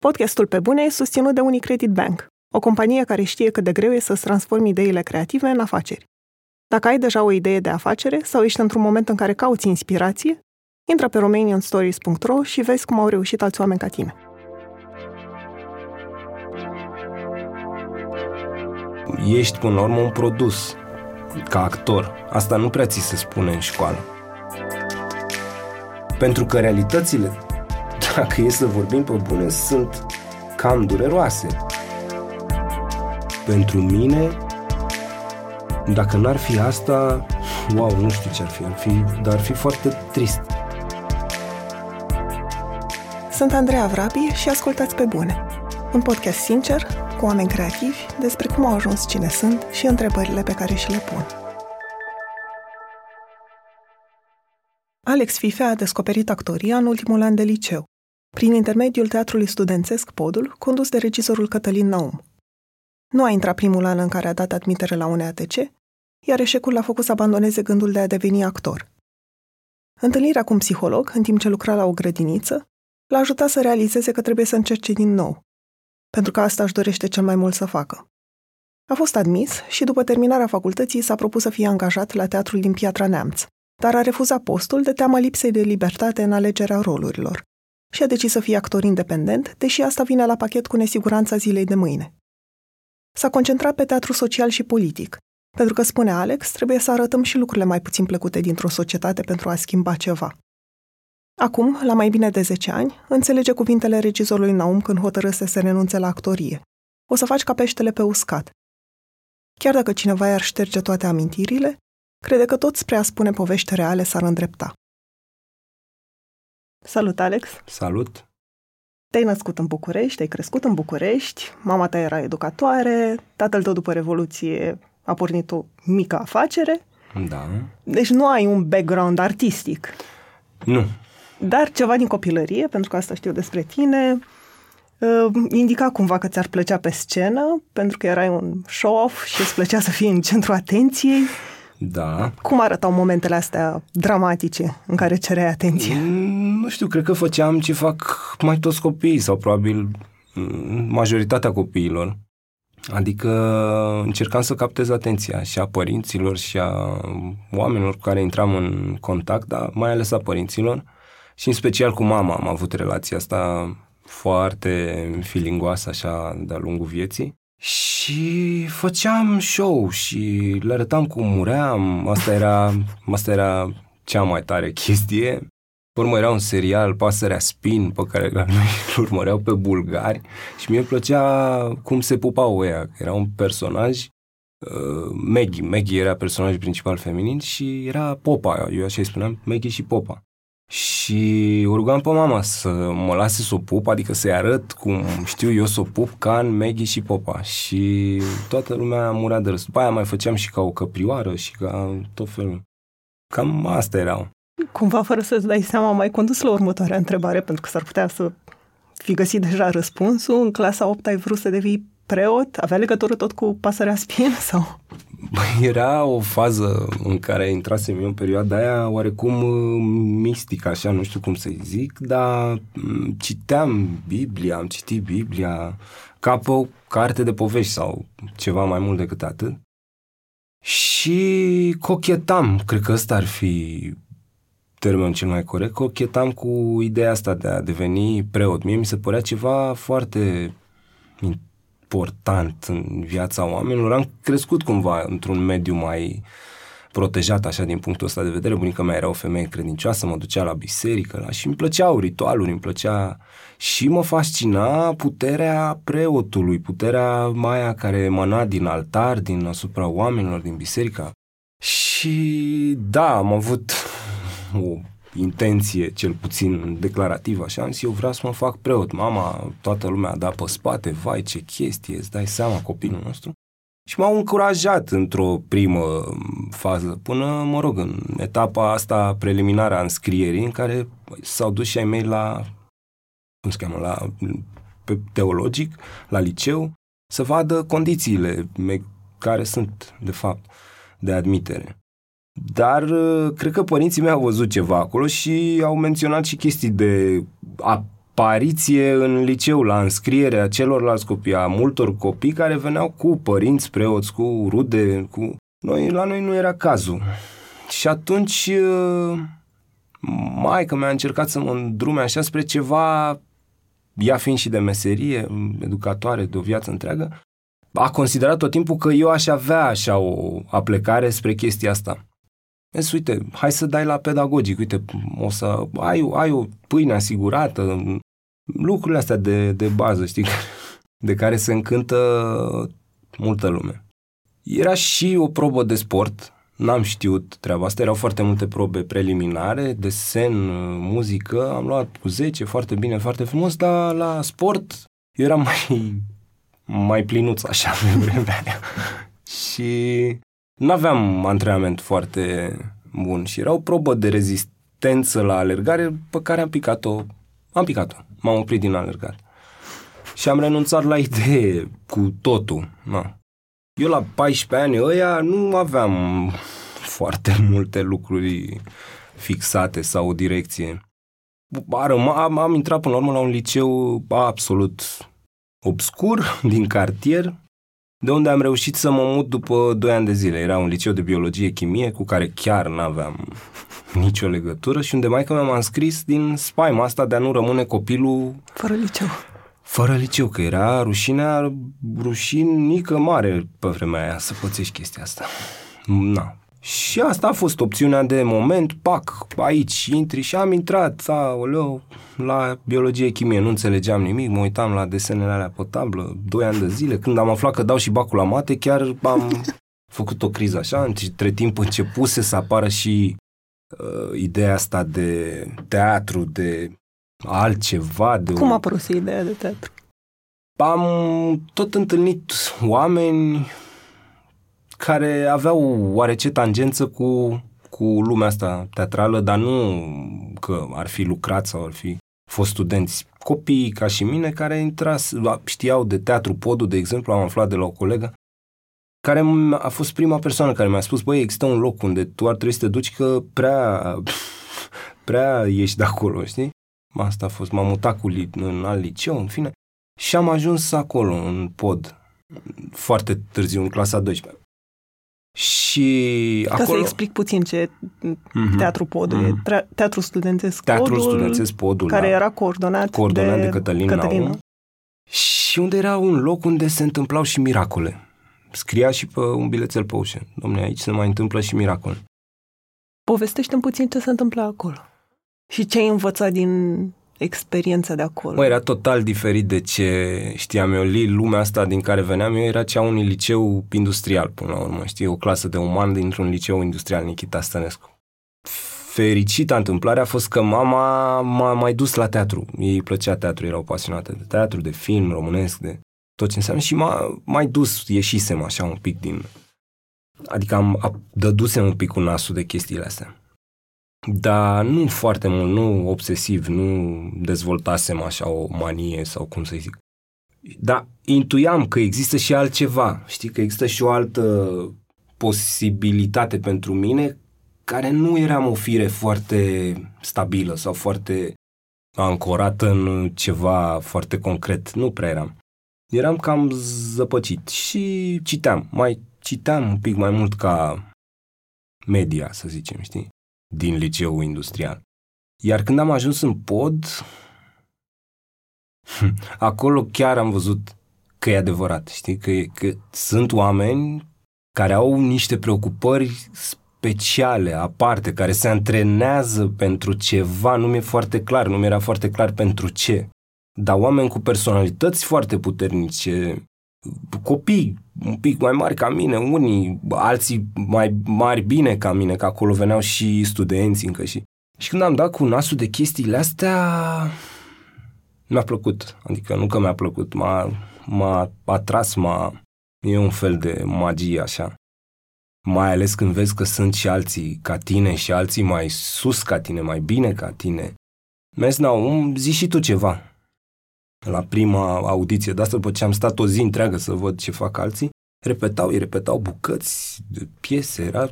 Podcastul Pe Bune e susținut de Unicredit Bank, o companie care știe cât de greu e să-ți transformi ideile creative în afaceri. Dacă ai deja o idee de afacere sau ești într-un moment în care cauți inspirație, intră pe romanianstories.ro și vezi cum au reușit alți oameni ca tine. Ești, până la urmă, un produs ca actor. Asta nu prea ți se spune în școală. Pentru că realitățile, dacă e să vorbim pe bune, sunt cam dureroase. Pentru mine, dacă n-ar fi asta, wow, nu știu ce ar fi, ar fi dar ar fi foarte trist. Sunt Andreea Vrabi și ascultați pe bune. Un podcast sincer, cu oameni creativi, despre cum au ajuns cine sunt și întrebările pe care și le pun. Alex Fife a descoperit actoria în ultimul an de liceu, prin intermediul teatrului studențesc Podul, condus de regizorul Cătălin Naum. Nu a intrat primul an în care a dat admitere la UNEATC, iar eșecul l-a făcut să abandoneze gândul de a deveni actor. Întâlnirea cu un psiholog, în timp ce lucra la o grădiniță, l-a ajutat să realizeze că trebuie să încerce din nou, pentru că asta își dorește cel mai mult să facă. A fost admis și după terminarea facultății s-a propus să fie angajat la teatrul din Piatra Neamț, dar a refuzat postul de teama lipsei de libertate în alegerea rolurilor și a decis să fie actor independent, deși asta vine la pachet cu nesiguranța zilei de mâine. S-a concentrat pe teatru social și politic, pentru că, spune Alex, trebuie să arătăm și lucrurile mai puțin plăcute dintr-o societate pentru a schimba ceva. Acum, la mai bine de 10 ani, înțelege cuvintele regizorului Naum când hotărâse să renunțe la actorie. O să faci ca peștele pe uscat. Chiar dacă cineva i-ar șterge toate amintirile, crede că tot spre a spune povești reale s-ar îndrepta. Salut, Alex! Salut! Te-ai născut în București, ai crescut în București, mama ta era educatoare, tatăl tău după Revoluție a pornit o mică afacere. Da. Deci nu ai un background artistic. Nu. Dar ceva din copilărie, pentru că asta știu despre tine, uh, indica cumva că ți-ar plăcea pe scenă, pentru că erai un show-off și îți plăcea să fii în centrul atenției. Da. Cum arătau momentele astea dramatice în care cereai atenție? Mm, Nu știu, cred că făceam ce fac mai toți copiii sau probabil mm, majoritatea copiilor. Adică încercam să captez atenția și a părinților și a oamenilor cu care intram în contact, dar mai ales a părinților și în special cu mama am avut relația asta foarte filingoasă așa de-a lungul vieții. Și făceam show și le arătam cum muream, asta era, asta era cea mai tare chestie. Pe urmă era un serial, Pasărea Spin, pe care la noi îl urmăreau pe bulgari și mie îmi plăcea cum se pupau ăia. Era un personaj, uh, Maggie, Maggie era personajul principal feminin și era Popa, eu așa îi spuneam, Maggie și Popa. Și o rugam pe mama să mă lase să o pup, adică să-i arăt cum știu eu să o pup ca în Maggie și Popa. Și toată lumea murea de râs. După aia mai făceam și ca o căprioară și ca tot felul. Cam asta erau. Cumva, fără să-ți dai seama, mai condus la următoarea întrebare, pentru că s-ar putea să fi găsit deja răspunsul. În clasa 8 ai vrut să devii preot? Avea legătură tot cu pasărea spin sau? Băi, Era o fază în care intrasem eu în perioada aia oarecum uh, mistică, așa, nu știu cum să-i zic, dar m, citeam Biblia, am citit Biblia ca pe o carte de povești sau ceva mai mult decât atât. Și cochetam, cred că ăsta ar fi termenul cel mai corect, cochetam cu ideea asta de a deveni preot. Mie mi se părea ceva foarte important în viața oamenilor. Am crescut cumva într-un mediu mai protejat așa din punctul ăsta de vedere. Bunica mea era o femeie credincioasă, mă ducea la biserică la, și îmi plăceau ritualuri, îmi plăcea și mă fascina puterea preotului, puterea maia care emana din altar, din asupra oamenilor, din biserică. Și da, am avut o intenție, cel puțin declarativă, așa, am zis, eu vreau să mă fac preot. Mama, toată lumea a dat pe spate, vai, ce chestie, îți dai seama, copilul nostru. Și m-au încurajat într-o primă fază, până, mă rog, în etapa asta preliminară a înscrierii, în care s-au dus și ai mei la, cum se cheamă, la pe teologic, la liceu, să vadă condițiile me- care sunt, de fapt, de admitere. Dar uh, cred că părinții mei au văzut ceva acolo și au menționat și chestii de a apariție în liceu, la înscrierea celorlalți copii, a multor copii care veneau cu părinți preoți, cu rude, cu... Noi, la noi nu era cazul. Și atunci uh, maica mi-a încercat să mă îndrume așa spre ceva, ea fiind și de meserie, educatoare de o viață întreagă, a considerat tot timpul că eu aș avea așa o aplecare spre chestia asta. Zis, uite, hai să dai la pedagogic, uite, o să ai, ai o pâine asigurată, lucrurile astea de, de bază, știi, de care se încântă multă lume. Era și o probă de sport, n-am știut treaba asta, erau foarte multe probe preliminare, desen, muzică, am luat cu 10, foarte bine, foarte frumos, dar la sport eu eram mai, mai plinuț așa pe vremea aia. și nu aveam antrenament foarte bun și era o probă de rezistență la alergare pe care am picat-o. Am picat-o. M-am oprit din alergare. Și am renunțat la idee cu totul. Na. Eu la 14 ani ăia nu aveam foarte multe lucruri fixate sau o direcție. Am, am intrat până la urmă la un liceu absolut obscur din cartier, de unde am reușit să mă mut după 2 ani de zile. Era un liceu de biologie-chimie cu care chiar n-aveam nicio legătură și unde mai că mi-am înscris din spaima asta de a nu rămâne copilul... Fără liceu. Fără liceu, că era rușinea, rușinică mare pe vremea aia să pățești chestia asta. Na. Și asta a fost opțiunea de moment, pac, aici intri și am intrat, aoleu, la biologie-chimie, nu înțelegeam nimic, mă uitam la desenele alea pe tablă, doi ani de zile, când am aflat că dau și bacul la mate, chiar am făcut o criză așa, între timp începuse să apară și uh, ideea asta de teatru, de altceva. De Cum a apărut ideea de teatru? Am tot întâlnit oameni care aveau oarece tangență cu, cu lumea asta teatrală, dar nu că ar fi lucrat sau ar fi fost studenți. Copii ca și mine care intra, știau de teatru podul, de exemplu, am aflat de la o colegă, care a fost prima persoană care mi-a spus, băi, există un loc unde tu ar trebui să te duci că prea, prea ești de acolo, știi? Asta a fost, m-am mutat cu li- în alt liceu, în fine, și am ajuns acolo, în pod, foarte târziu, în clasa 12. Și Ca acolo... să explic puțin ce mm-hmm. teatru podul mm-hmm. e. Teatru studențesc Teatrul podul, studențesc podul, care da. era coordonat, coordonat de, de Cătălin, Cătălin Naum. Și unde era un loc unde se întâmplau și miracole. Scria și pe un bilețel pe ușă. Domne, aici se mai întâmplă și miracole. Povestește-mi puțin ce se întâmplă acolo. Și ce ai învățat din experiența de acolo. Mă, era total diferit de ce știam eu. Lumea asta din care veneam eu era cea unui liceu industrial, până la urmă. Știi, o clasă de uman dintr-un liceu industrial, Nikita Stănescu. Fericita întâmplare a fost că mama m-a mai dus la teatru. Ei plăcea teatru, erau pasionate de teatru, de film românesc, de tot ce înseamnă și m-a mai dus, ieșisem așa un pic din... Adică am dădusem un pic cu nasul de chestiile astea. Dar nu foarte mult, nu obsesiv, nu dezvoltasem așa o manie sau cum să zic. Dar intuiam că există și altceva, știi, că există și o altă posibilitate pentru mine care nu eram o fire foarte stabilă sau foarte ancorată în ceva foarte concret. Nu prea eram. Eram cam zăpăcit și citeam. Mai citeam un pic mai mult ca media, să zicem, știi? Din liceul industrial. Iar când am ajuns în pod, acolo chiar am văzut că e adevărat, știi, că, că sunt oameni care au niște preocupări speciale, aparte, care se antrenează pentru ceva, nu mi-e foarte clar, nu mi-era foarte clar pentru ce. Dar oameni cu personalități foarte puternice, copii un pic mai mari ca mine, unii, alții mai mari bine ca mine, că acolo veneau și studenți încă și... Și când am dat cu nasul de chestiile astea, mi-a plăcut. Adică nu că mi-a plăcut, m-a, m-a atras, m-a... E un fel de magie așa. Mai ales când vezi că sunt și alții ca tine și alții mai sus ca tine, mai bine ca tine. Mi-a zis, zi și tu ceva la prima audiție de asta, după ce am stat o zi întreagă să văd ce fac alții, repetau, îi repetau bucăți de piese, era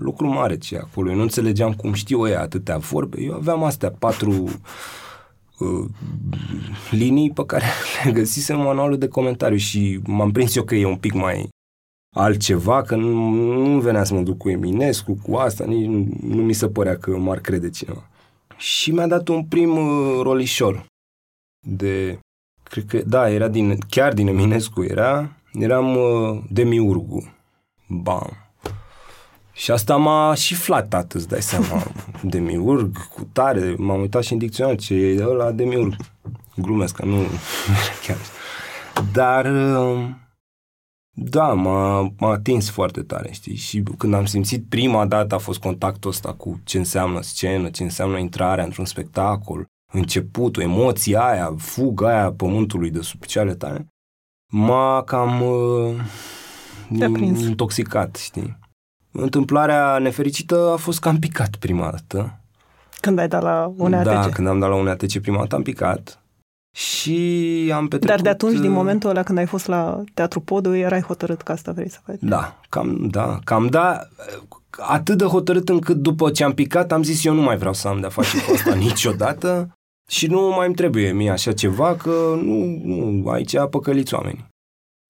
lucru mare ce acolo. Eu nu înțelegeam cum știu ei atâtea vorbe. Eu aveam astea patru uh, linii pe care le găsisem în manualul de comentariu și m-am prins eu că e un pic mai altceva, că nu, nu venea să mă duc cu Eminescu, cu asta, nici nu, nu mi se părea că m-ar crede cineva. Și mi-a dat un prim uh, rolișor de, cred că, da, era din, chiar din Eminescu era, eram uh, demiurgu. Bam. Și asta m-a și flatat, îți dai seama. Demiurg, cu tare, m-am uitat și în dicționar ce e ăla demiurg. Glumesc, că nu chiar. Dar uh, da, m-a, m-a atins foarte tare, știi? Și când am simțit prima dată a fost contactul ăsta cu ce înseamnă scenă, ce înseamnă intrarea într-un spectacol, începutul, emoția aia, fuga aia pământului de sub picioarele tale, m-a cam uh, intoxicat, știi? Întâmplarea nefericită a fost cam picat prima dată. Când ai dat la UNEATC? Da, când am dat la UNEATC prima dată am picat. Și am petrecut... Dar de atunci, din uh, momentul ăla când ai fost la Teatru Podul, erai hotărât că asta vrei să faci? Da, cam da, cam da. Atât de hotărât încât după ce am picat am zis eu nu mai vreau să am de-a face cu asta niciodată și nu mai îmi trebuie mie așa ceva că nu, nu aici păcăliți oameni.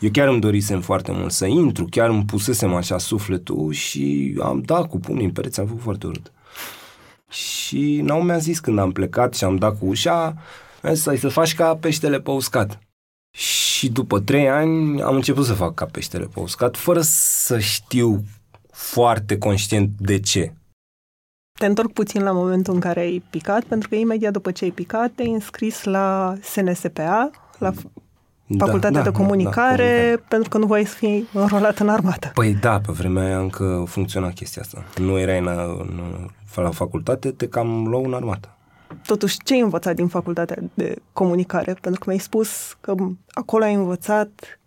Eu chiar îmi dorisem foarte mult să intru, chiar îmi pusesem așa sufletul și am dat cu pumnii în pereți, am făcut foarte urât. Și n-au mi-a zis când am plecat și am dat cu ușa, să să faci ca peștele pe uscat. Și după trei ani am început să fac ca peștele pe uscat, fără să știu foarte conștient de ce. Te întorc puțin la momentul în care ai picat, pentru că imediat după ce ai picat te-ai înscris la SNSPA, la da, Facultatea da, de comunicare, da, comunicare, pentru că nu voiai să fii înrolat în armată. Păi da, pe vremea aia încă funcționa chestia asta. Nu erai în, în, la facultate, te cam luau în armată. Totuși, ce ai învățat din facultatea de comunicare? Pentru că mi-ai spus că acolo ai învățat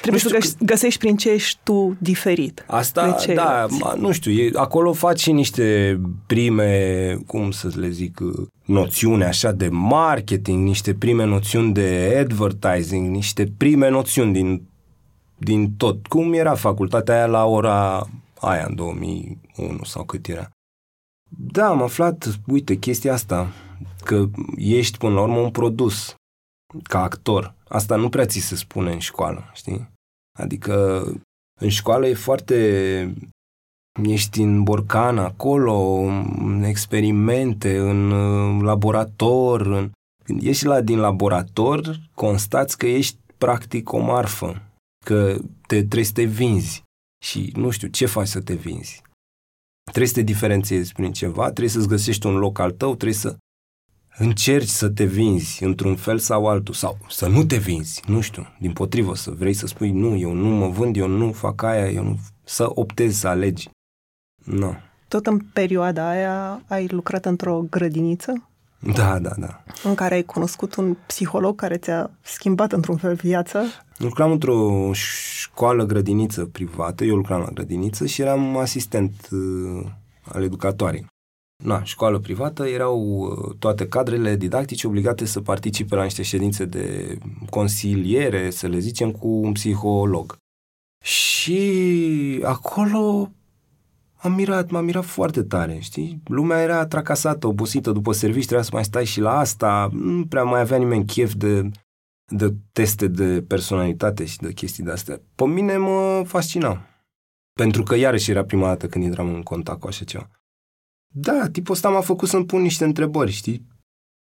Trebuie să că... găsești prin ce ești tu diferit. Asta, da, nu știu, e, acolo faci și niște prime, cum să le zic, noțiuni așa de marketing, niște prime noțiuni de advertising, niște prime noțiuni din, din tot. Cum era facultatea aia la ora aia, în 2001 sau cât era. Da, am aflat, uite, chestia asta, că ești până la urmă un produs ca actor. Asta nu prea ți se spune în școală, știi? Adică în școală e foarte... Ești în borcan acolo, în experimente, în laborator. În... Când ești la, din laborator, constați că ești practic o marfă, că te, trebuie să te vinzi. Și nu știu, ce faci să te vinzi? Trebuie să te diferențiezi prin ceva, trebuie să-ți găsești un loc al tău, trebuie să încerci să te vinzi într-un fel sau altul, sau să nu te vinzi, nu știu, din potrivă, să vrei să spui nu, eu nu mă vând, eu nu fac aia, eu nu... să optezi, să alegi. Nu. Tot în perioada aia ai lucrat într-o grădiniță? Da, da, da. În care ai cunoscut un psiholog care ți-a schimbat într-un fel viața? Lucram într-o școală grădiniță privată, eu lucram la grădiniță și eram asistent uh, al educatoarei. Na, școală privată, erau uh, toate cadrele didactice obligate să participe la niște ședințe de consiliere, să le zicem, cu un psiholog. Și acolo am mirat, m-am mirat foarte tare, știi? Lumea era tracasată, obosită după serviciu, trebuia să mai stai și la asta, nu prea mai avea nimeni chef de, de teste de personalitate și de chestii de-astea. Pe mine mă fascina. Pentru că iarăși era prima dată când intram în contact cu așa ceva. Da, tipul ăsta m-a făcut să-mi pun niște întrebări, știi?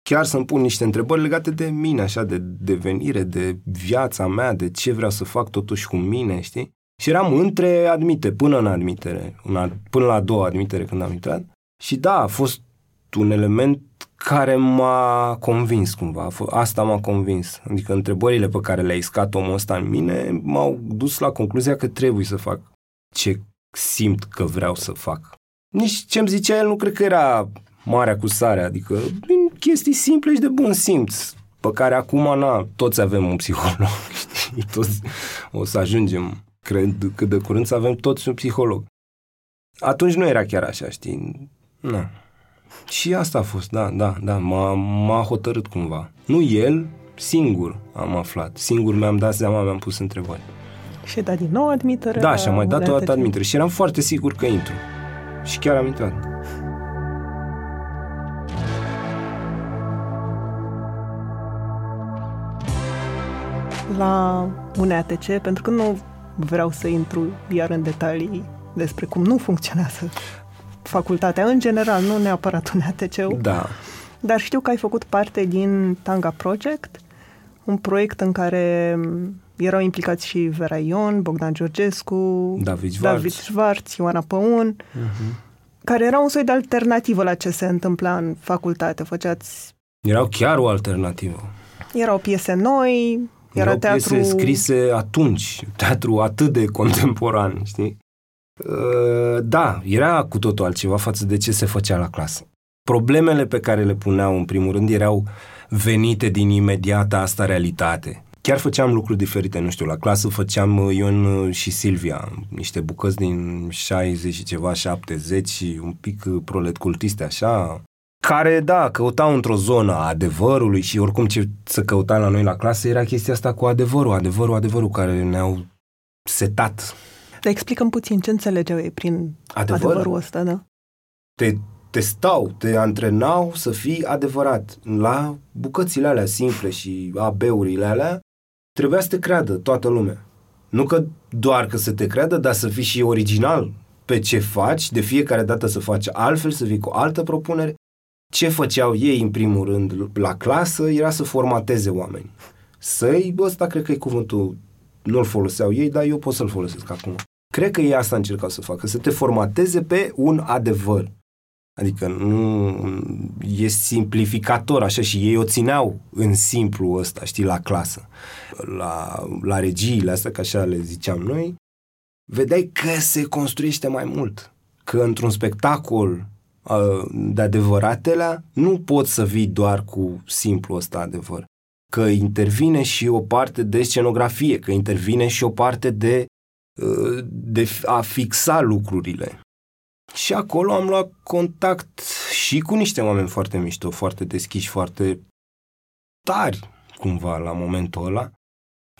Chiar să-mi pun niște întrebări legate de mine, așa, de devenire, de viața mea, de ce vreau să fac totuși cu mine, știi? Și eram între admite, până în admitere, una, până la a doua admitere când am intrat. Și da, a fost un element care m-a convins cumva. Asta m-a convins. Adică întrebările pe care le-a iscat omul ăsta în mine m-au dus la concluzia că trebuie să fac ce simt că vreau să fac. Nici ce-mi zicea el nu cred că era marea cu sare, adică din chestii simple și de bun simț, pe care acum, na, toți avem un psiholog, știi? Toți o să ajungem, cred că de curând să avem toți un psiholog. Atunci nu era chiar așa, știi? Nu. Și asta a fost, da, da, da, m-a, m-a hotărât cumva. Nu el, singur am aflat, singur mi-am dat seama, mi-am pus întrebări. Și ai dat din nou admitere? Da, și am mai dat o dată admitere și eram foarte sigur că intru. Și chiar am intrat. La UNATC, pentru că nu vreau să intru iar în detalii despre cum nu funcționează facultatea în general, nu neapărat UNATC-ul. Da. Dar știu că ai făcut parte din Tanga Project, un proiect în care erau implicați și Vera Ion, Bogdan Georgescu, David Schwarz, David Schwarz Ioana Păun, uh-huh. care era un soi de alternativă la ce se întâmpla în facultate. Făceați... Erau chiar o alternativă. Erau piese noi, era Erau teatru... piese scrise atunci, teatru atât de contemporan, știi? Uh, Da, era cu totul altceva față de ce se făcea la clasă. Problemele pe care le puneau în primul rând erau venite din imediata asta realitate. Chiar făceam lucruri diferite, nu știu, la clasă făceam uh, Ion și Silvia, niște bucăți din 60 și ceva, 70 și un pic uh, prolet cultiste așa, care, da, căutau într-o zonă a adevărului și oricum ce să căuta la noi la clasă era chestia asta cu adevărul, adevărul, adevărul care ne-au setat. Dar explicăm puțin ce înțelegeau ei prin Adevăr? adevărul ăsta, da? Te testau, te antrenau să fii adevărat. La bucățile alea simple și AB-urile alea, trebuia să te creadă toată lumea. Nu că doar că să te creadă, dar să fii și original pe ce faci, de fiecare dată să faci altfel, să vii cu altă propunere. Ce făceau ei, în primul rând, la clasă, era să formateze oameni. Să-i, bă, ăsta cred că e cuvântul, nu-l foloseau ei, dar eu pot să-l folosesc acum. Cred că ei asta încercau să facă, să te formateze pe un adevăr. Adică nu e simplificator așa și ei o țineau în simplu ăsta, știi, la clasă. La, la regiile astea, că așa le ziceam noi, vedeai că se construiește mai mult. Că într-un spectacol uh, de adevăratele nu poți să vii doar cu simplu ăsta adevăr. Că intervine și o parte de scenografie, că intervine și o parte de, uh, de a fixa lucrurile. Și acolo am luat contact și cu niște oameni foarte mișto, foarte deschiși, foarte tari, cumva, la momentul ăla.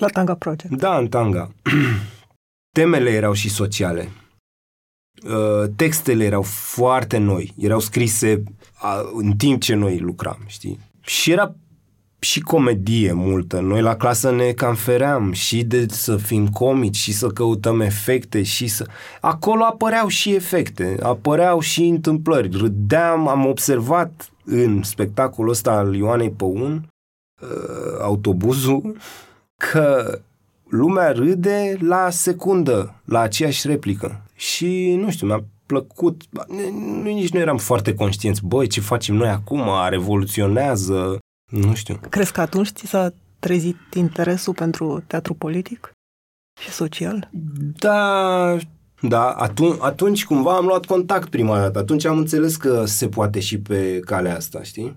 La Tanga Project. Da, în tanga. Temele erau și sociale. Uh, Textele erau foarte noi, erau scrise uh, în timp ce noi lucram, știi? Și era și comedie multă. Noi la clasă ne cam feream și de să fim comici și să căutăm efecte și să... Acolo apăreau și efecte, apăreau și întâmplări. Râdeam, am observat în spectacolul ăsta al Ioanei Păun, uh, autobuzul, că lumea râde la secundă, la aceeași replică. Și, nu știu, mi-a plăcut, nu, nici nu eram foarte conștienți, băi, ce facem noi acum, revoluționează, nu știu. Crezi că atunci ți s-a trezit interesul pentru teatru politic și social? Da, da, atunci, atunci cumva am luat contact prima dată, atunci am înțeles că se poate și pe calea asta, știi?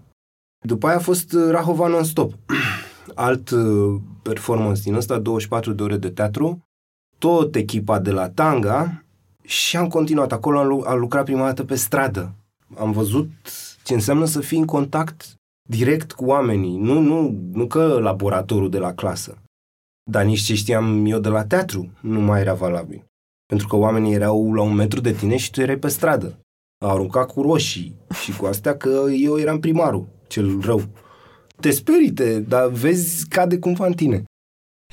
După aia a fost Rahova non-stop, alt uh, performance din ăsta, 24 de ore de teatru, tot echipa de la Tanga și am continuat. Acolo am, am lucrat prima dată pe stradă. Am văzut ce înseamnă să fii în contact direct cu oamenii, nu, nu, nu că laboratorul de la clasă, dar nici ce știam eu de la teatru nu mai era valabil. Pentru că oamenii erau la un metru de tine și tu erai pe stradă. A aruncat cu roșii și cu astea că eu eram primarul, cel rău. Te sperii, te, dar vezi, cade cumva în tine.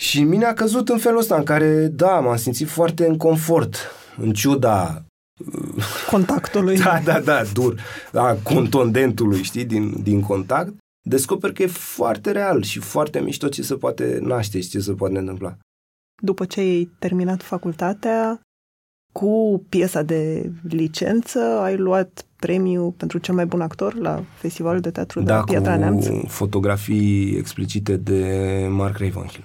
Și în mine a căzut în felul ăsta în care, da, m-am simțit foarte în confort, în ciuda contactului. Da, da, da, dur. Da, contondentului, știi, din, din contact. Descoper că e foarte real și foarte mișto ce se poate naște și ce se poate întâmpla. După ce ai terminat facultatea, cu piesa de licență ai luat premiu pentru cel mai bun actor la Festivalul de Teatru da, de Piatra Neamț. cu fotografii explicite de Mark Ravenhill.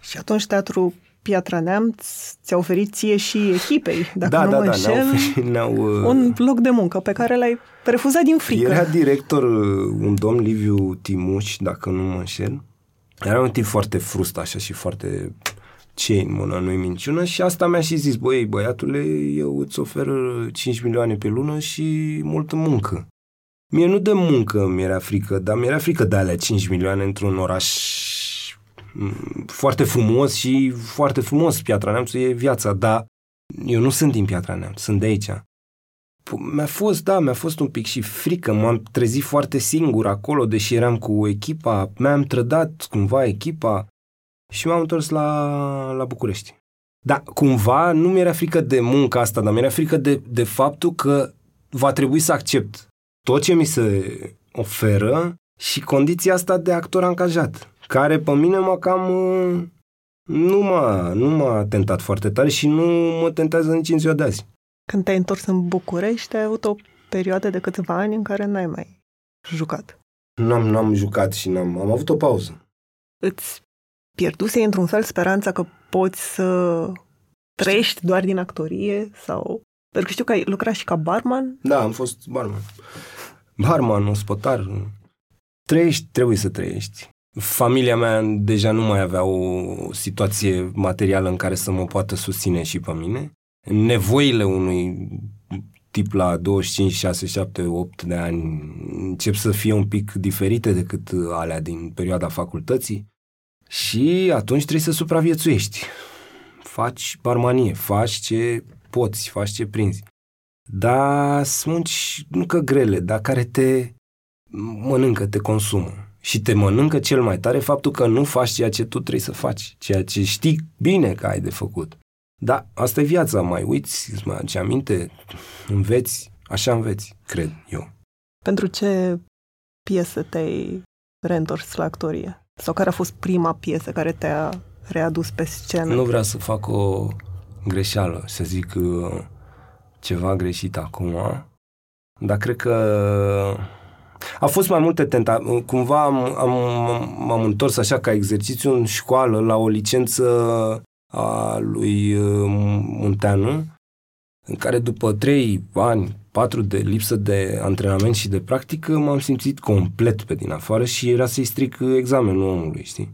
Și atunci teatru Piatra Neamț ți-a oferit ție și echipei, dacă da, nu da, mă da, înșel, ne-au, oferit, ne-au, un loc de muncă pe care l-ai refuzat din frică. Era director un domn Liviu Timuș, dacă nu mă înșel. Era un tip foarte frust așa și foarte ce în mână, nu-i minciună și asta mi-a și zis, băi, băiatule, eu îți ofer 5 milioane pe lună și multă muncă. Mie nu de muncă mi-era frică, dar mi-era frică de alea 5 milioane într-un oraș foarte frumos și foarte frumos Piatra Neamț e viața, dar eu nu sunt din Piatra Neamț, sunt de aici. Mi-a fost, da, mi-a fost un pic și frică, m-am trezit foarte singur acolo, deși eram cu echipa, mi-am trădat cumva echipa și m-am întors la, la București. Dar cumva nu mi-era frică de munca asta, dar mi-era frică de, de faptul că va trebui să accept tot ce mi se oferă și condiția asta de actor angajat, care pe mine mă cam nu m-a, nu m-a tentat foarte tare și nu mă tentează nici în ziua de azi. Când te-ai întors în București, ai avut o perioadă de câțiva ani în care n-ai mai jucat. N-am, n-am jucat și n-am, am avut o pauză. Îți pierduse într-un fel speranța că poți să trăiești doar din actorie sau... Pentru că știu că ai lucrat și ca barman. Da, am fost barman. Barman, ospătar. Trăiești, trebuie să trăiești. Familia mea deja nu mai avea o situație materială în care să mă poată susține și pe mine. Nevoile unui tip la 25, 6, 7, 8 de ani încep să fie un pic diferite decât alea din perioada facultății și atunci trebuie să supraviețuiești. Faci barmanie, faci ce poți, faci ce prinzi. Dar sunt nu că grele, dar care te mănâncă, te consumă. Și te mănâncă cel mai tare faptul că nu faci ceea ce tu trebuie să faci, ceea ce știi bine că ai de făcut. Da, asta e viața, mai uiți, îți mai aduce aminte, înveți, așa înveți, cred eu. Pentru ce piesă te-ai reîntors la actorie? Sau care a fost prima piesă care te-a readus pe scenă? Nu vreau să fac o greșeală, să zic uh, ceva greșit acum, dar cred că a fost mai multe tentative. Cumva am, am, m-am întors așa ca exercițiu în școală la o licență a lui uh, Munteanu, în care după trei ani, patru de lipsă de antrenament și de practică, m-am simțit complet pe din afară și era să-i stric examenul omului, știi?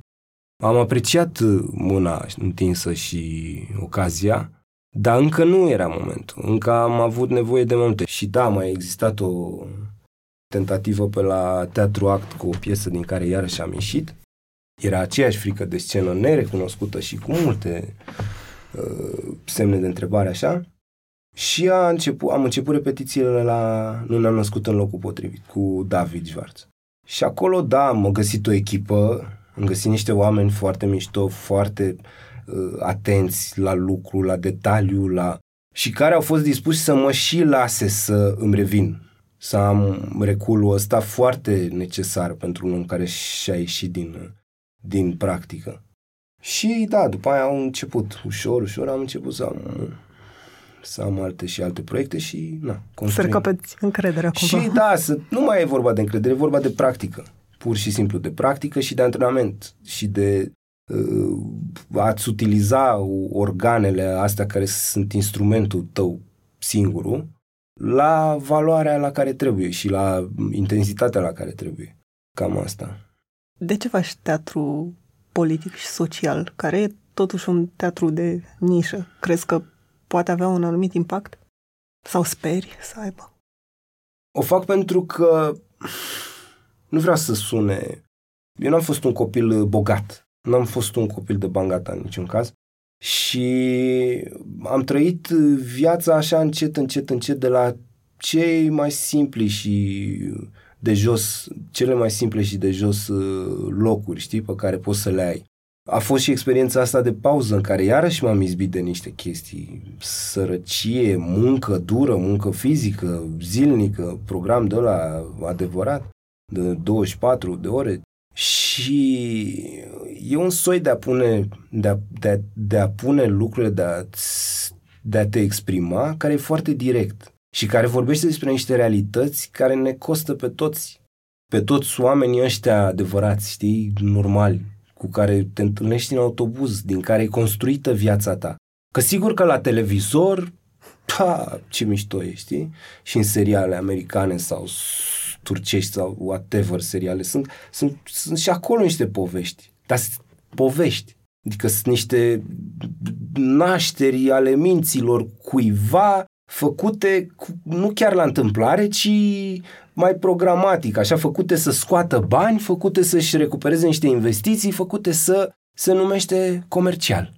Am apreciat mâna întinsă și ocazia, dar încă nu era momentul. Încă am avut nevoie de multe. Și da, mai a existat o tentativă pe la Teatru Act cu o piesă din care iarăși am ieșit. Era aceeași frică de scenă nerecunoscută și cu multe uh, semne de întrebare așa. Și a început, am început repetițiile la Nu ne-am născut în locul potrivit cu David Schwarz. Și acolo, da, am găsit o echipă, am găsit niște oameni foarte mișto, foarte uh, atenți la lucru, la detaliu, la... și care au fost dispuși să mă și lase să îmi revin, să am reculul ăsta foarte necesar pentru un om care și-a ieșit din, din practică. Și da, după aia au început ușor, ușor am început să am să am alte și alte proiecte și na, construim. Să capeți încrederea cumva. Și da, să, nu mai e vorba de încredere, e vorba de practică. Pur și simplu de practică și de antrenament și de uh, a-ți utiliza organele astea care sunt instrumentul tău singurul la valoarea la care trebuie și la intensitatea la care trebuie. Cam asta. De ce faci teatru politic și social, care e totuși un teatru de nișă? Crezi că poate avea un anumit impact? Sau speri să aibă? O fac pentru că nu vreau să sune... Eu n-am fost un copil bogat. N-am fost un copil de bangata în niciun caz. Și am trăit viața așa încet, încet, încet de la cei mai simpli și de jos, cele mai simple și de jos uh, locuri, știi, pe care poți să le ai. A fost și experiența asta de pauză în care iarăși m-am izbit de niște chestii. Sărăcie, muncă dură, muncă fizică, zilnică, program de la adevărat, de 24 de ore. Și e un soi de a pune, de a, de a, de a pune lucrurile, de a, de a te exprima, care e foarte direct și care vorbește despre niște realități care ne costă pe toți, pe toți oamenii ăștia adevărați, știi, normali, cu care te întâlnești în autobuz, din care e construită viața ta. Că sigur că la televizor, pa, ce mișto e, știi? Și în seriale americane sau turcești sau whatever seriale, sunt, sunt, sunt și acolo niște povești. Dar povești. Adică sunt niște nașteri ale minților cuiva făcute cu, nu chiar la întâmplare, ci mai programatic, așa, făcute să scoată bani, făcute să-și recupereze niște investiții, făcute să se numește comercial.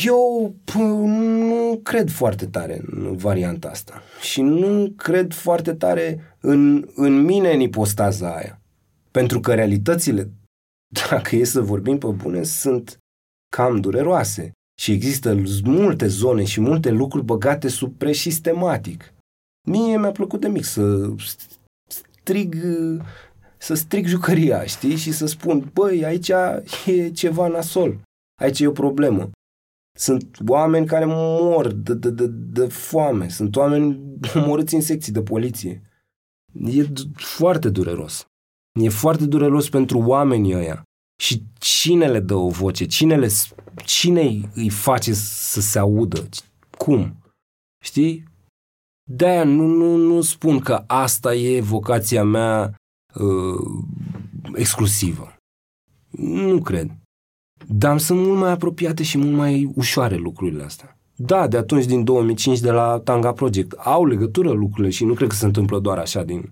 Eu nu cred foarte tare în varianta asta și nu cred foarte tare în, în mine în ipostaza aia. Pentru că realitățile, dacă e să vorbim pe bune, sunt cam dureroase. Și există multe zone și multe lucruri băgate sub preș sistematic. Mie mi-a plăcut de mic să strig, să strig jucăria, știi? Și să spun, băi, aici e ceva nasol, aici e o problemă. Sunt oameni care mor de, de, de, de foame, sunt oameni omorâți în secții de poliție. E foarte dureros. E foarte dureros pentru oamenii ăia. Și cine le dă o voce? Cine, le, cine îi face să se audă? Cum? Știi? De-aia nu, nu, nu spun că asta e vocația mea uh, exclusivă. Nu cred. Dar sunt mult mai apropiate și mult mai ușoare lucrurile astea. Da, de atunci, din 2005, de la Tanga Project, au legătură lucrurile și nu cred că se întâmplă doar așa din...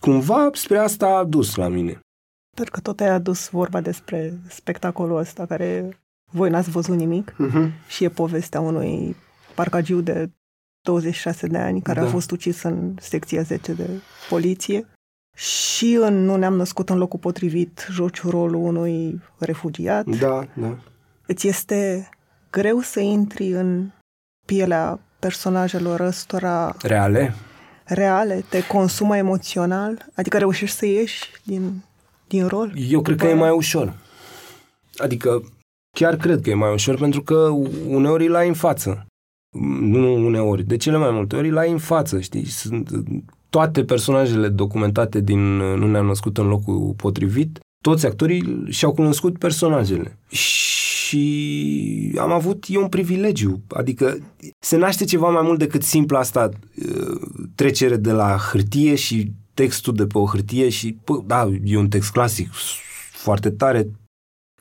Cumva spre asta a dus la mine. Pentru că tot ai adus vorba despre spectacolul ăsta care voi n-ați văzut nimic uh-huh. și e povestea unui parcagiu de 26 de ani care da. a fost ucis în secția 10 de poliție și în Nu ne-am născut în locul potrivit joci rolul unui refugiat. Da, da. Îți este greu să intri în pielea personajelor ăstora... Reale? Reale, te consumă emoțional? Adică reușești să ieși din, din rol? Eu cred că e mai ușor. Adică chiar cred că e mai ușor pentru că uneori îl ai în față. Nu uneori, de cele mai multe ori îl ai în față, știi? Sunt toate personajele documentate din Nu ne-am născut în locul potrivit, toți actorii și-au cunoscut personajele. Și am avut eu un privilegiu, adică se naște ceva mai mult decât simpla asta uh, trecere de la hârtie și textul de pe o hârtie și, pă, da, e un text clasic, foarte tare,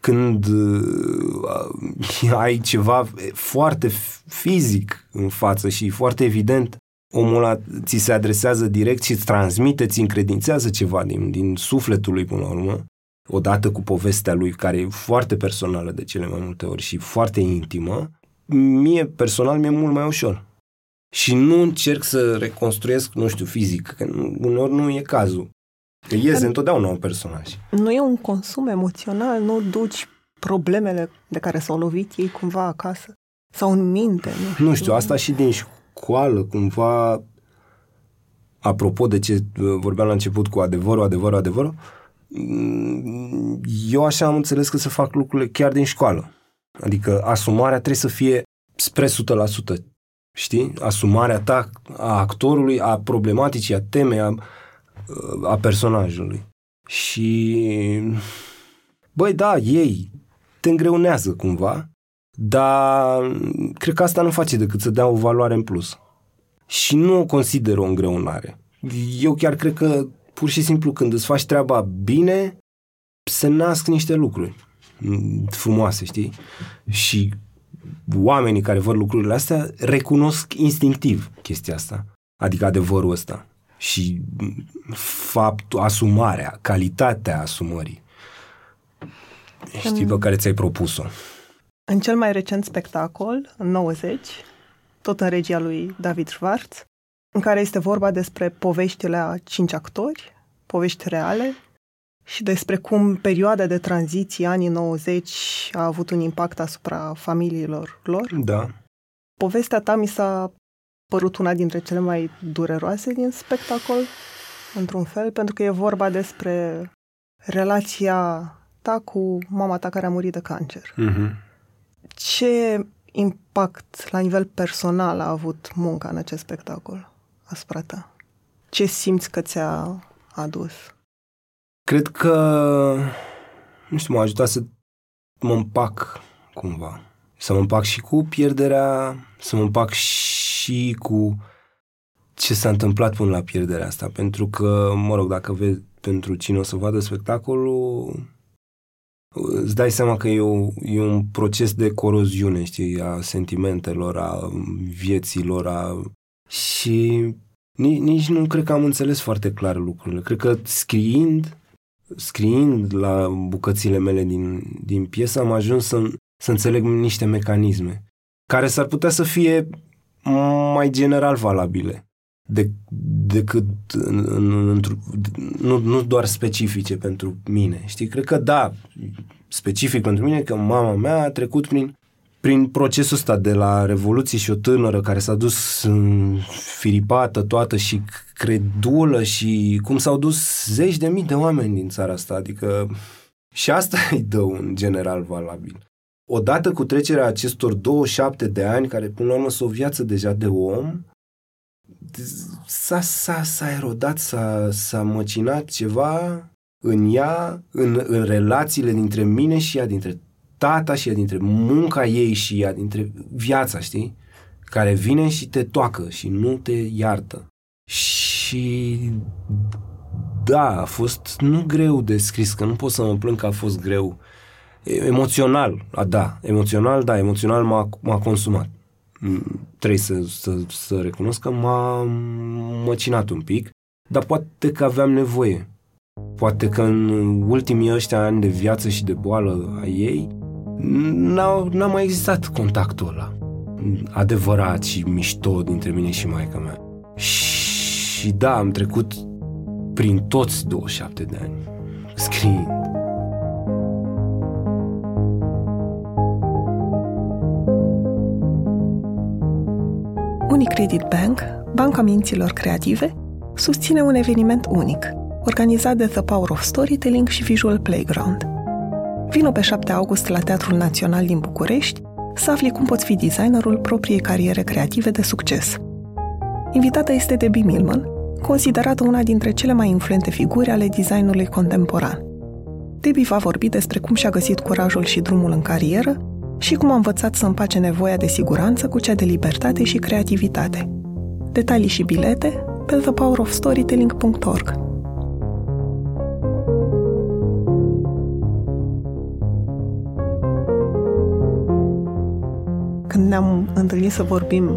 când uh, ai ceva foarte fizic în față și foarte evident, omul ăla ți se adresează direct și îți transmite, ți încredințează ceva din, din sufletul lui până la urmă, odată cu povestea lui, care e foarte personală de cele mai multe ori și foarte intimă, mie personal mi-e mult mai ușor. Și nu încerc să reconstruiesc, nu știu, fizic, că uneori nu e cazul. Că iese întotdeauna un personaj. Nu e un consum emoțional, nu duci problemele de care s-au lovit ei cumva acasă sau în minte. Nu știu, nu știu asta și din școală, cumva, apropo de ce vorbeam la început cu adevărul, adevărul, adevărul, eu așa am înțeles că să fac lucrurile chiar din școală. Adică asumarea trebuie să fie spre 100%. Știi? Asumarea ta a actorului, a problematicii, a temei, a, a personajului. Și băi, da, ei te îngreunează cumva, dar cred că asta nu face decât să dea o valoare în plus. Și nu o consider o îngreunare. Eu chiar cred că pur și simplu când îți faci treaba bine, se nasc niște lucruri frumoase, știi? Și oamenii care văd lucrurile astea recunosc instinctiv chestia asta, adică adevărul ăsta și faptul, asumarea, calitatea asumării, știi, pe care ți-ai propus-o. În cel mai recent spectacol, în 90, tot în regia lui David Schwartz, în care este vorba despre poveștile a cinci actori, povești reale, și despre cum perioada de tranziție, anii 90, a avut un impact asupra familiilor lor. Da. Povestea ta mi s-a părut una dintre cele mai dureroase din spectacol, într-un fel, pentru că e vorba despre relația ta cu mama ta care a murit de cancer. Mm-hmm. Ce impact la nivel personal a avut munca în acest spectacol asupra ta? Ce simți că ți-a adus? Cred că, nu știu, m-a ajutat să mă împac cumva. Să mă împac și cu pierderea, să mă împac și cu ce s-a întâmplat până la pierderea asta. Pentru că, mă rog, dacă vezi pentru cine o să vadă spectacolul, îți dai seama că e, o, e un proces de coroziune, știi, a sentimentelor, a vieților, a... și nici, nici nu cred că am înțeles foarte clar lucrurile. Cred că scriind, scriind la bucățile mele din, din piesă, am ajuns să, să înțeleg niște mecanisme care s-ar putea să fie mai general valabile. De, decât în, în, în, nu, nu doar specifice pentru mine. Știi? Cred că da, specific pentru mine, că mama mea a trecut prin, prin procesul ăsta de la Revoluție și o tânără care s-a dus firipată toată și credulă și cum s-au dus zeci de mii de oameni din țara asta. Adică și asta îi dă un general valabil. Odată cu trecerea acestor 27 de ani, care până la urmă sunt o viață deja de om, s-a, s-a, s-a erodat, s-a, s-a măcinat ceva în ea, în, în relațiile dintre mine și ea, dintre tata și ea, dintre munca ei și ea, dintre viața, știi? Care vine și te toacă și nu te iartă. Și da, a fost nu greu de scris, că nu pot să mă plâng că a fost greu. Emoțional, a, da, emoțional, da, emoțional m-a, m-a consumat. Mm, trebuie să, să, să recunosc că m-a măcinat un pic, dar poate că aveam nevoie. Poate că în ultimii ăștia ani de viață și de boală a ei n-a, n-a mai existat contactul ăla adevărat și mișto dintre mine și maica mea. Și da, am trecut prin toți 27 de ani scriind. Unicredit Bank, banca minților creative, susține un eveniment unic, organizat de The Power of Storytelling și Visual Playground. Vino pe 7 august la Teatrul Național din București să afli cum poți fi designerul propriei cariere creative de succes. Invitată este Debbie Millman, considerată una dintre cele mai influente figuri ale designului contemporan. Debbie va vorbi despre cum și-a găsit curajul și drumul în carieră și cum a învățat să împace nevoia de siguranță cu cea de libertate și creativitate. Detalii și bilete pe thepowerofstorytelling.org. Când ne-am întâlnit să vorbim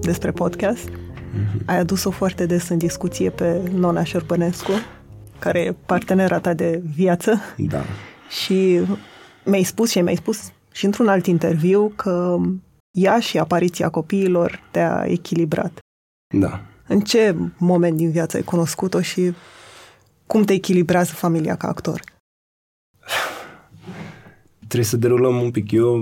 despre podcast, mm-hmm. ai adus-o foarte des în discuție pe Nona Șerpănescu, care e partenera ta de viață. Da. Și mi-ai spus și mi-ai spus și într-un alt interviu că ea și apariția copiilor te-a echilibrat. Da. În ce moment din viață ai cunoscut-o și cum te echilibrează familia ca actor? Trebuie să derulăm un pic. Eu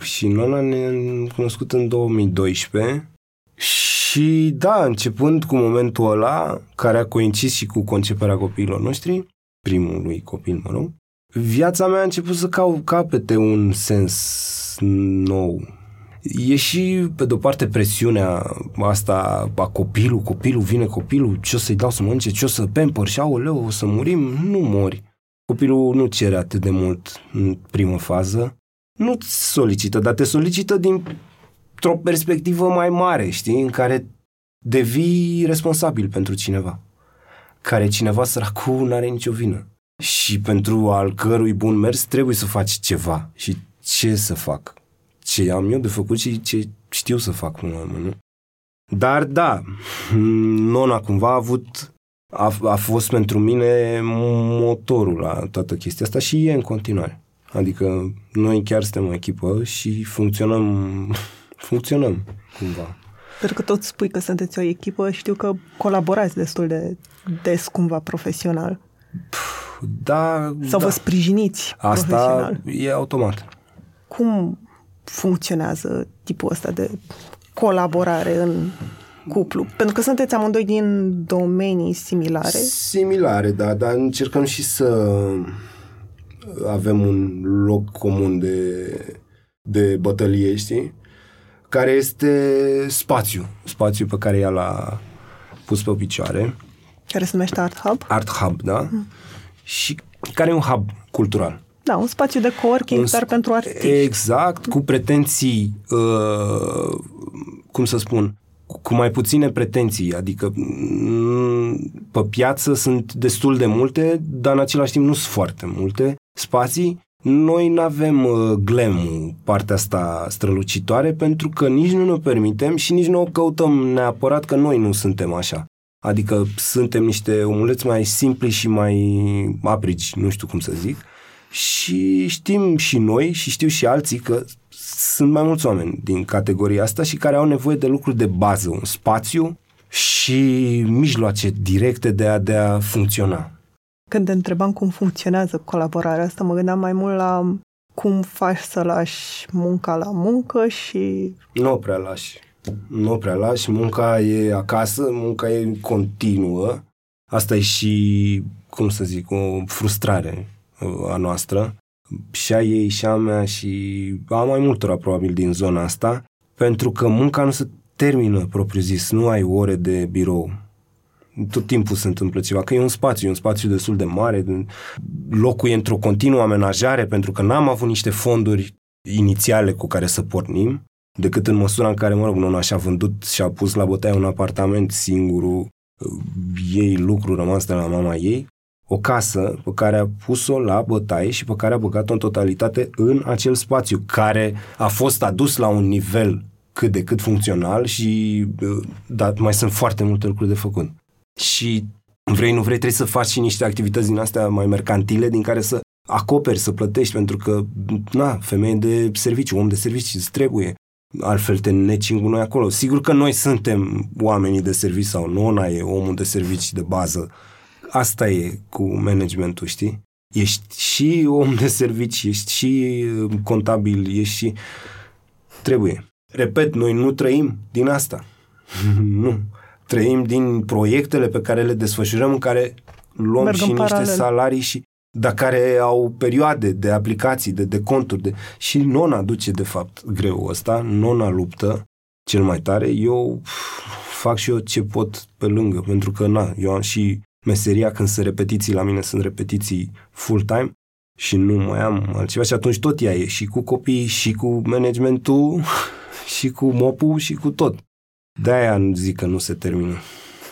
și Nona ne-am cunoscut în 2012 și da, începând cu momentul ăla, care a coincis și cu conceperea copiilor noștri, primul lui copil, mă rog, viața mea a început să cau, capete un sens nou. E și, pe de-o parte, presiunea asta a copilul, copilul vine copilul, ce o să-i dau să mănânce, ce o să pamper și aoleu, o să murim, nu mori. Copilul nu cere atât de mult în primă fază, nu solicită, dar te solicită dintr-o perspectivă mai mare, știi, în care devii responsabil pentru cineva. Care cineva săracul nu are nicio vină și pentru al cărui bun mers trebuie să faci ceva. Și ce să fac? Ce am eu de făcut și ce știu să fac până la urmă, nu? Dar da, nona cumva a avut, a, a fost pentru mine motorul la toată chestia asta și e în continuare. Adică noi chiar suntem o echipă și funcționăm, funcționăm cumva. Pentru că tot spui că sunteți o echipă, știu că colaborați destul de des cumva profesional. Puh da... Sau da. vă sprijiniți Asta profesional. e automat. Cum funcționează tipul ăsta de colaborare în cuplu? Pentru că sunteți amândoi din domenii similare. Similare, da, dar încercăm și să avem un loc comun de, de bătălie, știi? Care este spațiu. Spațiu pe care ea l-a pus pe picioare. Care se numește Art Hub. Art Hub, da? Mm și care e un hub cultural. Da, un spațiu de coworking, un, dar pentru artiști. Exact, cu pretenții, uh, cum să spun, cu mai puține pretenții, adică mm, pe piață sunt destul de multe, dar în același timp nu sunt foarte multe spații. Noi nu avem uh, glam partea asta strălucitoare, pentru că nici nu ne permitem și nici nu o căutăm neapărat că noi nu suntem așa. Adică suntem niște omuleți mai simpli și mai aprici, nu știu cum să zic. Și știm și noi și știu și alții că sunt mai mulți oameni din categoria asta și care au nevoie de lucruri de bază, un spațiu și mijloace directe de a, de a funcționa. Când te întrebam cum funcționează colaborarea asta, mă gândeam mai mult la cum faci să lași munca la muncă și... Nu prea lași. Nu prea lași. Munca e acasă, munca e continuă. Asta e și, cum să zic, o frustrare uh, a noastră. Și a ei, și a mea, și a mai multora probabil din zona asta, pentru că munca nu se termină propriu-zis, nu ai ore de birou. Tot timpul se întâmplă ceva, că e un spațiu, e un spațiu destul de mare, locul e într-o continuă amenajare, pentru că n-am avut niște fonduri inițiale cu care să pornim, decât în măsura în care, mă rog, nu și-a vândut și-a pus la bătaie un apartament singurul, ei lucru rămas de la mama ei, o casă pe care a pus-o la bătaie și pe care a băgat-o în totalitate în acel spațiu, care a fost adus la un nivel cât de cât funcțional și dar mai sunt foarte multe lucruri de făcut. Și vrei, nu vrei, trebuie să faci și niște activități din astea mai mercantile din care să acoperi, să plătești, pentru că, na, femeie de serviciu, om de serviciu, îți trebuie. Altfel te necing noi acolo. Sigur că noi suntem oamenii de serviciu sau nona e omul de servicii de bază. Asta e cu managementul, știi? Ești și om de servicii, ești și contabil, ești și... Trebuie. Repet, noi nu trăim din asta. nu. Trăim din proiectele pe care le desfășurăm, în care luăm Merg și niște paralel. salarii și dar care au perioade de aplicații, de, de conturi. De... Și nona duce, de fapt, greu ăsta, nona luptă cel mai tare. Eu fac și eu ce pot pe lângă, pentru că, na, eu am și meseria când sunt repetiții la mine, sunt repetiții full-time și nu mai am altceva și atunci tot ea e și cu copiii, și cu managementul și cu mopul și cu tot. De-aia zic că nu se termină.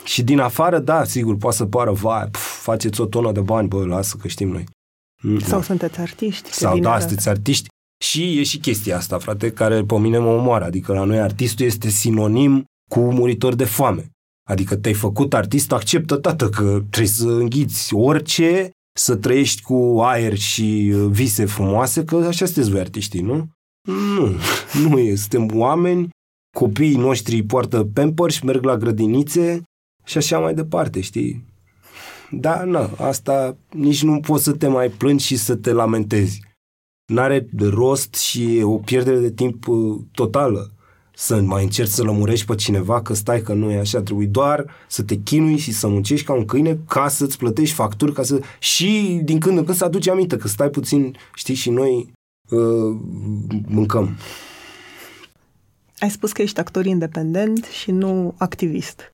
Și din afară, da, sigur, poate să pară, vai, pf, faceți o tonă de bani, bă, lasă că știm noi. Mm, Sau da. sunteți artiști. Sau da, sunteți artiști. Și e și chestia asta, frate, care pe mine mă omoară. Adică la noi artistul este sinonim cu muritor de foame. Adică te-ai făcut artist, acceptă, tată, că trebuie să înghiți orice, să trăiești cu aer și uh, vise frumoase, că așa sunteți voi artiștii, nu? Nu, nu e. Suntem oameni, copiii noștri poartă pampers, merg la grădinițe și așa mai departe, știi? Da, nu, asta nici nu poți să te mai plângi și să te lamentezi. N-are rost și e o pierdere de timp uh, totală să mai încerci să lămurești pe cineva că stai că nu e așa, trebuie doar să te chinui și să muncești ca un câine ca să-ți plătești facturi ca să... și din când în când să aduci aminte că stai puțin, știi, și noi uh, mâncăm. Ai spus că ești actor independent și nu activist.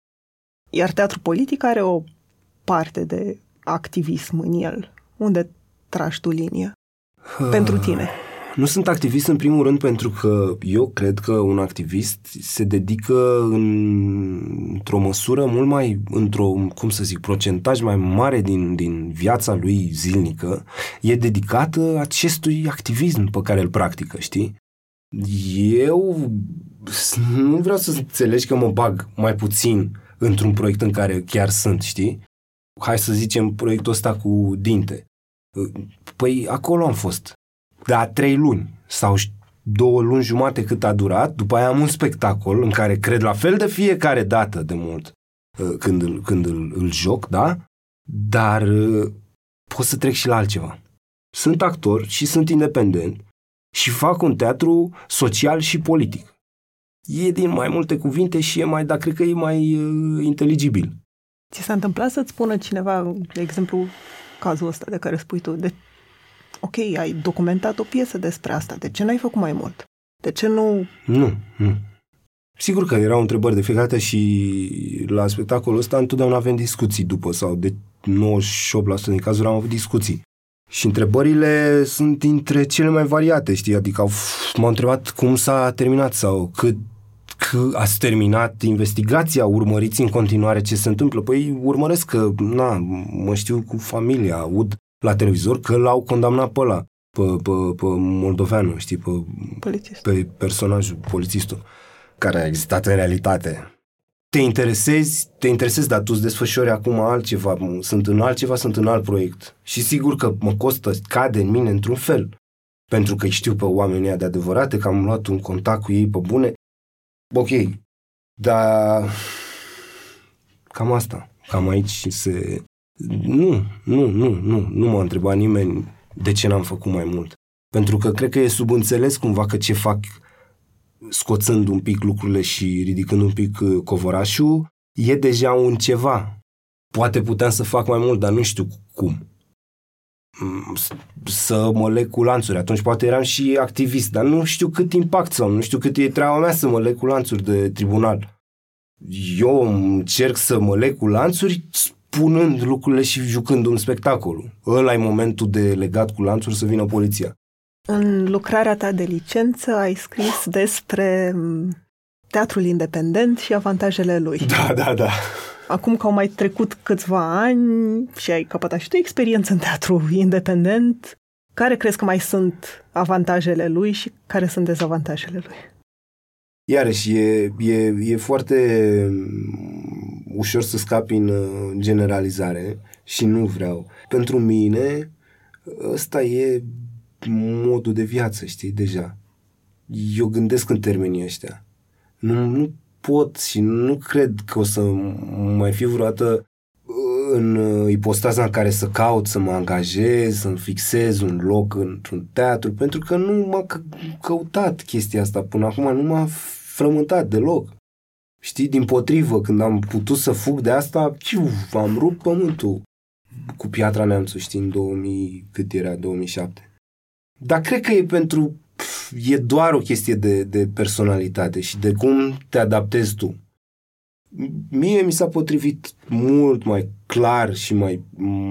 Iar teatru politic are o parte de activism în el. Unde tragi tu linie? Pentru tine. Nu sunt activist în primul rând pentru că eu cred că un activist se dedică în, într-o măsură mult mai, într-o, cum să zic, procentaj mai mare din, din viața lui zilnică, e dedicată acestui activism pe care îl practică, știi? Eu nu vreau să înțelegi că mă bag mai puțin într-un proiect în care chiar sunt, știi? Hai să zicem proiectul ăsta cu dinte. Păi acolo am fost de trei luni sau două luni jumate cât a durat, după aia am un spectacol în care cred la fel de fiecare dată de mult uh, când îl, când îl, îl joc, da? Dar uh, pot să trec și la altceva. Sunt actor și sunt independent și fac un teatru social și politic. E din mai multe cuvinte și e mai, dar cred că e mai uh, inteligibil. Ți s-a întâmplat să-ți spună cineva, de exemplu, cazul ăsta de care spui tu, de ok, ai documentat o piesă despre asta, de ce n-ai făcut mai mult? De ce nu... Nu, nu. Sigur că erau întrebări de fiecare dată și la spectacolul ăsta întotdeauna avem discuții după sau de 98% din cazuri am avut discuții. Și întrebările sunt dintre cele mai variate, știi? Adică au, m-au întrebat cum s-a terminat sau cât că ați terminat investigația, urmăriți în continuare ce se întâmplă. Păi urmăresc că, na, mă știu cu familia, aud la televizor că l-au condamnat pe ăla, pe, pe, pe moldoveanu, știi, pe, Polițist. pe personajul, polițistul, care a existat în realitate. Te interesezi, te interesezi, dar tu îți desfășori acum altceva, sunt în altceva, sunt în alt proiect. Și sigur că mă costă, cade în mine într-un fel. Pentru că știu pe oamenii de adevărate, că am luat un contact cu ei pe bune. Ok, dar Cam asta. Cam aici se... Nu, nu, nu, nu, nu m-a întrebat nimeni de ce n-am făcut mai mult. Pentru că cred că e subînțeles cumva că ce fac scoțând un pic lucrurile și ridicând un pic uh, covorașul, e deja un ceva. Poate puteam să fac mai mult, dar nu știu cum. Mm, să mă leg cu lanțuri. Atunci poate eram și activist, dar nu știu cât impact sau nu știu cât e treaba mea să mă leg cu lanțuri de tribunal. Eu încerc să mă leg cu lanțuri spunând lucrurile și jucând un spectacol. Ăla e momentul de legat cu lanțuri să vină poliția. În lucrarea ta de licență ai scris despre mm, teatrul independent și avantajele lui. Da, da, da. Acum că au mai trecut câțiva ani și ai căpătat și tu experiență în teatru independent, care crezi că mai sunt avantajele lui și care sunt dezavantajele lui? Iarăși, e, e, e foarte mm, ușor să scapi în uh, generalizare și nu vreau. Pentru mine, ăsta e modul de viață, știi, deja. Eu gândesc în termenii ăștia. Nu, nu pot și nu cred că o să mai fi vreodată în ipostaza în care să caut să mă angajez, să-mi fixez un loc într-un teatru, pentru că nu m-a căutat chestia asta până acum, nu m-a frământat deloc. Știi, din potrivă, când am putut să fug de asta, ciu, am rupt pământul cu piatra neamțu, știi, în 2000, cât era, 2007. Dar cred că e pentru... Pf, e doar o chestie de, de personalitate și de cum te adaptezi tu. Mie mi s-a potrivit mult mai clar și mai,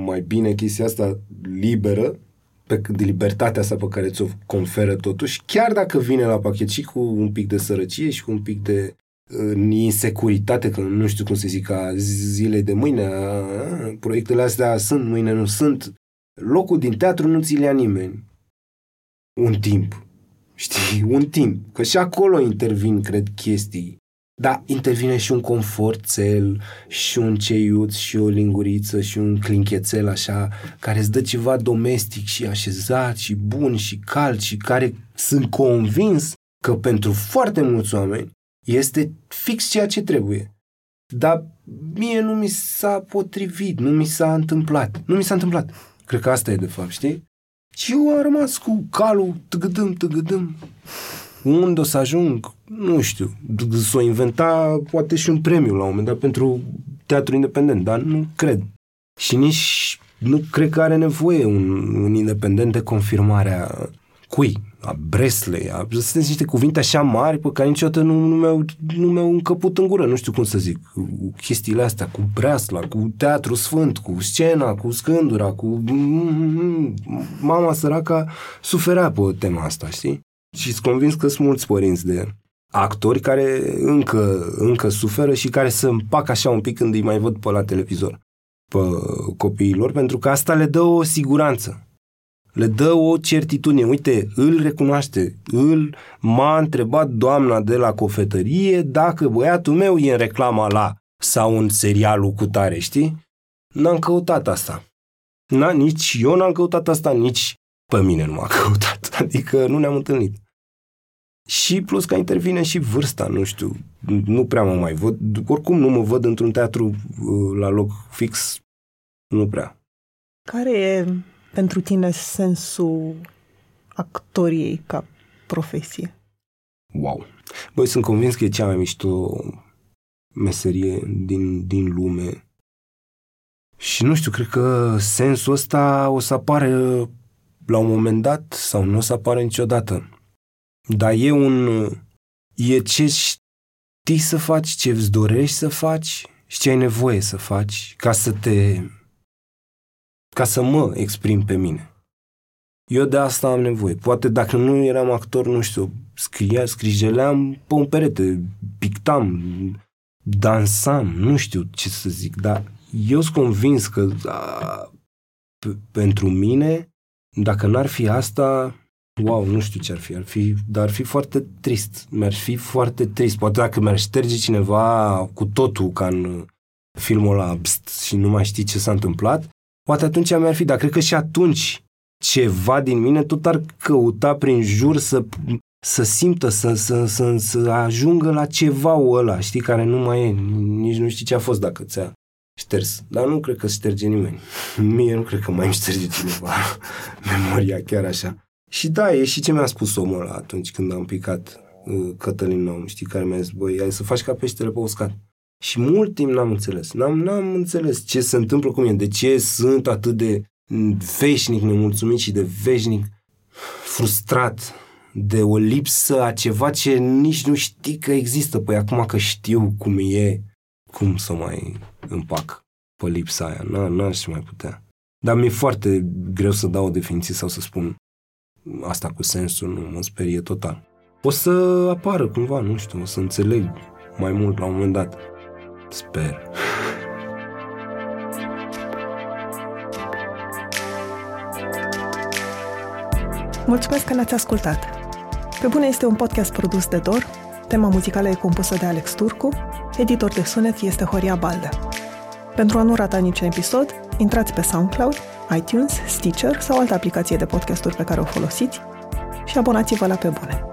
mai bine chestia asta liberă, pe, de libertatea asta pe care ți-o conferă totuși, chiar dacă vine la pachet și cu un pic de sărăcie și cu un pic de uh, insecuritate, că nu știu cum să zic, ca zile de mâine, a, a, proiectele astea sunt, mâine nu sunt, locul din teatru nu ți-l ia nimeni un timp. Știi? Un timp. Că și acolo intervin, cred, chestii. Da, intervine și un conforțel, și un ceiuț, și o linguriță, și un clinchețel așa, care îți dă ceva domestic și așezat, și bun, și cald, și care sunt convins că pentru foarte mulți oameni este fix ceea ce trebuie. Dar mie nu mi s-a potrivit, nu mi s-a întâmplat. Nu mi s-a întâmplat. Cred că asta e de fapt, știi? Și eu am rămas cu calul, tăgădâm, tăgădâm. Unde o să ajung? Nu știu. S-o inventa poate și un premiu la un moment dat pentru teatru independent, dar nu cred. Și nici nu cred că are nevoie un, un independent de confirmarea cui? A Bresley, a, sunt niște cuvinte așa mari pe care niciodată nu, nu, mi-au, nu mi-au încăput în gură, nu știu cum să zic, chestiile astea, cu Breasla, cu Teatru Sfânt, cu scena, cu scândura, cu... Mama săraca suferea pe tema asta, știi? Și sunt convins că sunt mulți părinți de actori care încă, încă suferă și care se împac așa un pic când îi mai văd pe la televizor pe copiilor, pentru că asta le dă o siguranță le dă o certitudine. Uite, îl recunoaște, îl m-a întrebat doamna de la cofetărie dacă băiatul meu e în reclama la sau în serialul cu tare, știi? N-am căutat asta. Na, nici eu n-am căutat asta, nici pe mine nu m-a căutat. Adică nu ne-am întâlnit. Și plus că intervine și vârsta, nu știu, nu prea mă mai văd. Oricum nu mă văd într-un teatru uh, la loc fix, nu prea. Care e pentru tine sensul actoriei ca profesie? Wow! Băi, sunt convins că e cea mai mișto meserie din, din lume. Și nu știu, cred că sensul ăsta o să apare la un moment dat sau nu o să apară niciodată. Dar e un... e ce știi să faci, ce îți dorești să faci și ce ai nevoie să faci ca să te ca să mă exprim pe mine. Eu de asta am nevoie. Poate dacă nu eram actor, nu știu, scria, scrijeleam pe un perete, pictam, dansam, nu știu ce să zic, dar eu sunt convins că a, p- pentru mine, dacă n-ar fi asta, wow, nu știu ce ar fi, ar fi, dar ar fi foarte trist. Mi-ar fi foarte trist. Poate dacă mi-ar șterge cineva cu totul ca în filmul ăla și nu mai știi ce s-a întâmplat, poate atunci mi-ar fi, dar cred că și atunci ceva din mine tot ar căuta prin jur să să simtă, să, să, să, să ajungă la ceva ăla, știi, care nu mai e. Nici nu știi ce a fost dacă ți-a șters. Dar nu cred că șterge nimeni. Mie nu cred că mai îmi șterge cineva memoria chiar așa. Și da, e și ce mi-a spus omul ăla atunci când am picat uh, Cătălin Nou, știi, care mi-a zis, băi, ai să faci ca peștele pe uscat. Și mult timp n-am înțeles. N-am, n-am înțeles ce se întâmplă cu mine, de ce sunt atât de veșnic nemulțumit și de veșnic frustrat de o lipsă a ceva ce nici nu știi că există. Păi acum că știu cum e, cum să mai împac pe lipsa aia? N- n-aș mai putea. Dar mi-e foarte greu să dau o definiție sau să spun asta cu sensul, nu mă sperie total. O să apară cumva, nu știu, o să înțeleg mai mult la un moment dat. Sper. Mulțumesc că ne-ați ascultat! Pe bune este un podcast produs de Dor, tema muzicală e compusă de Alex Turcu, editor de sunet este Horia Balda. Pentru a nu rata niciun episod, intrați pe SoundCloud, iTunes, Stitcher sau altă aplicație de podcasturi pe care o folosiți și abonați-vă la Pe Bune.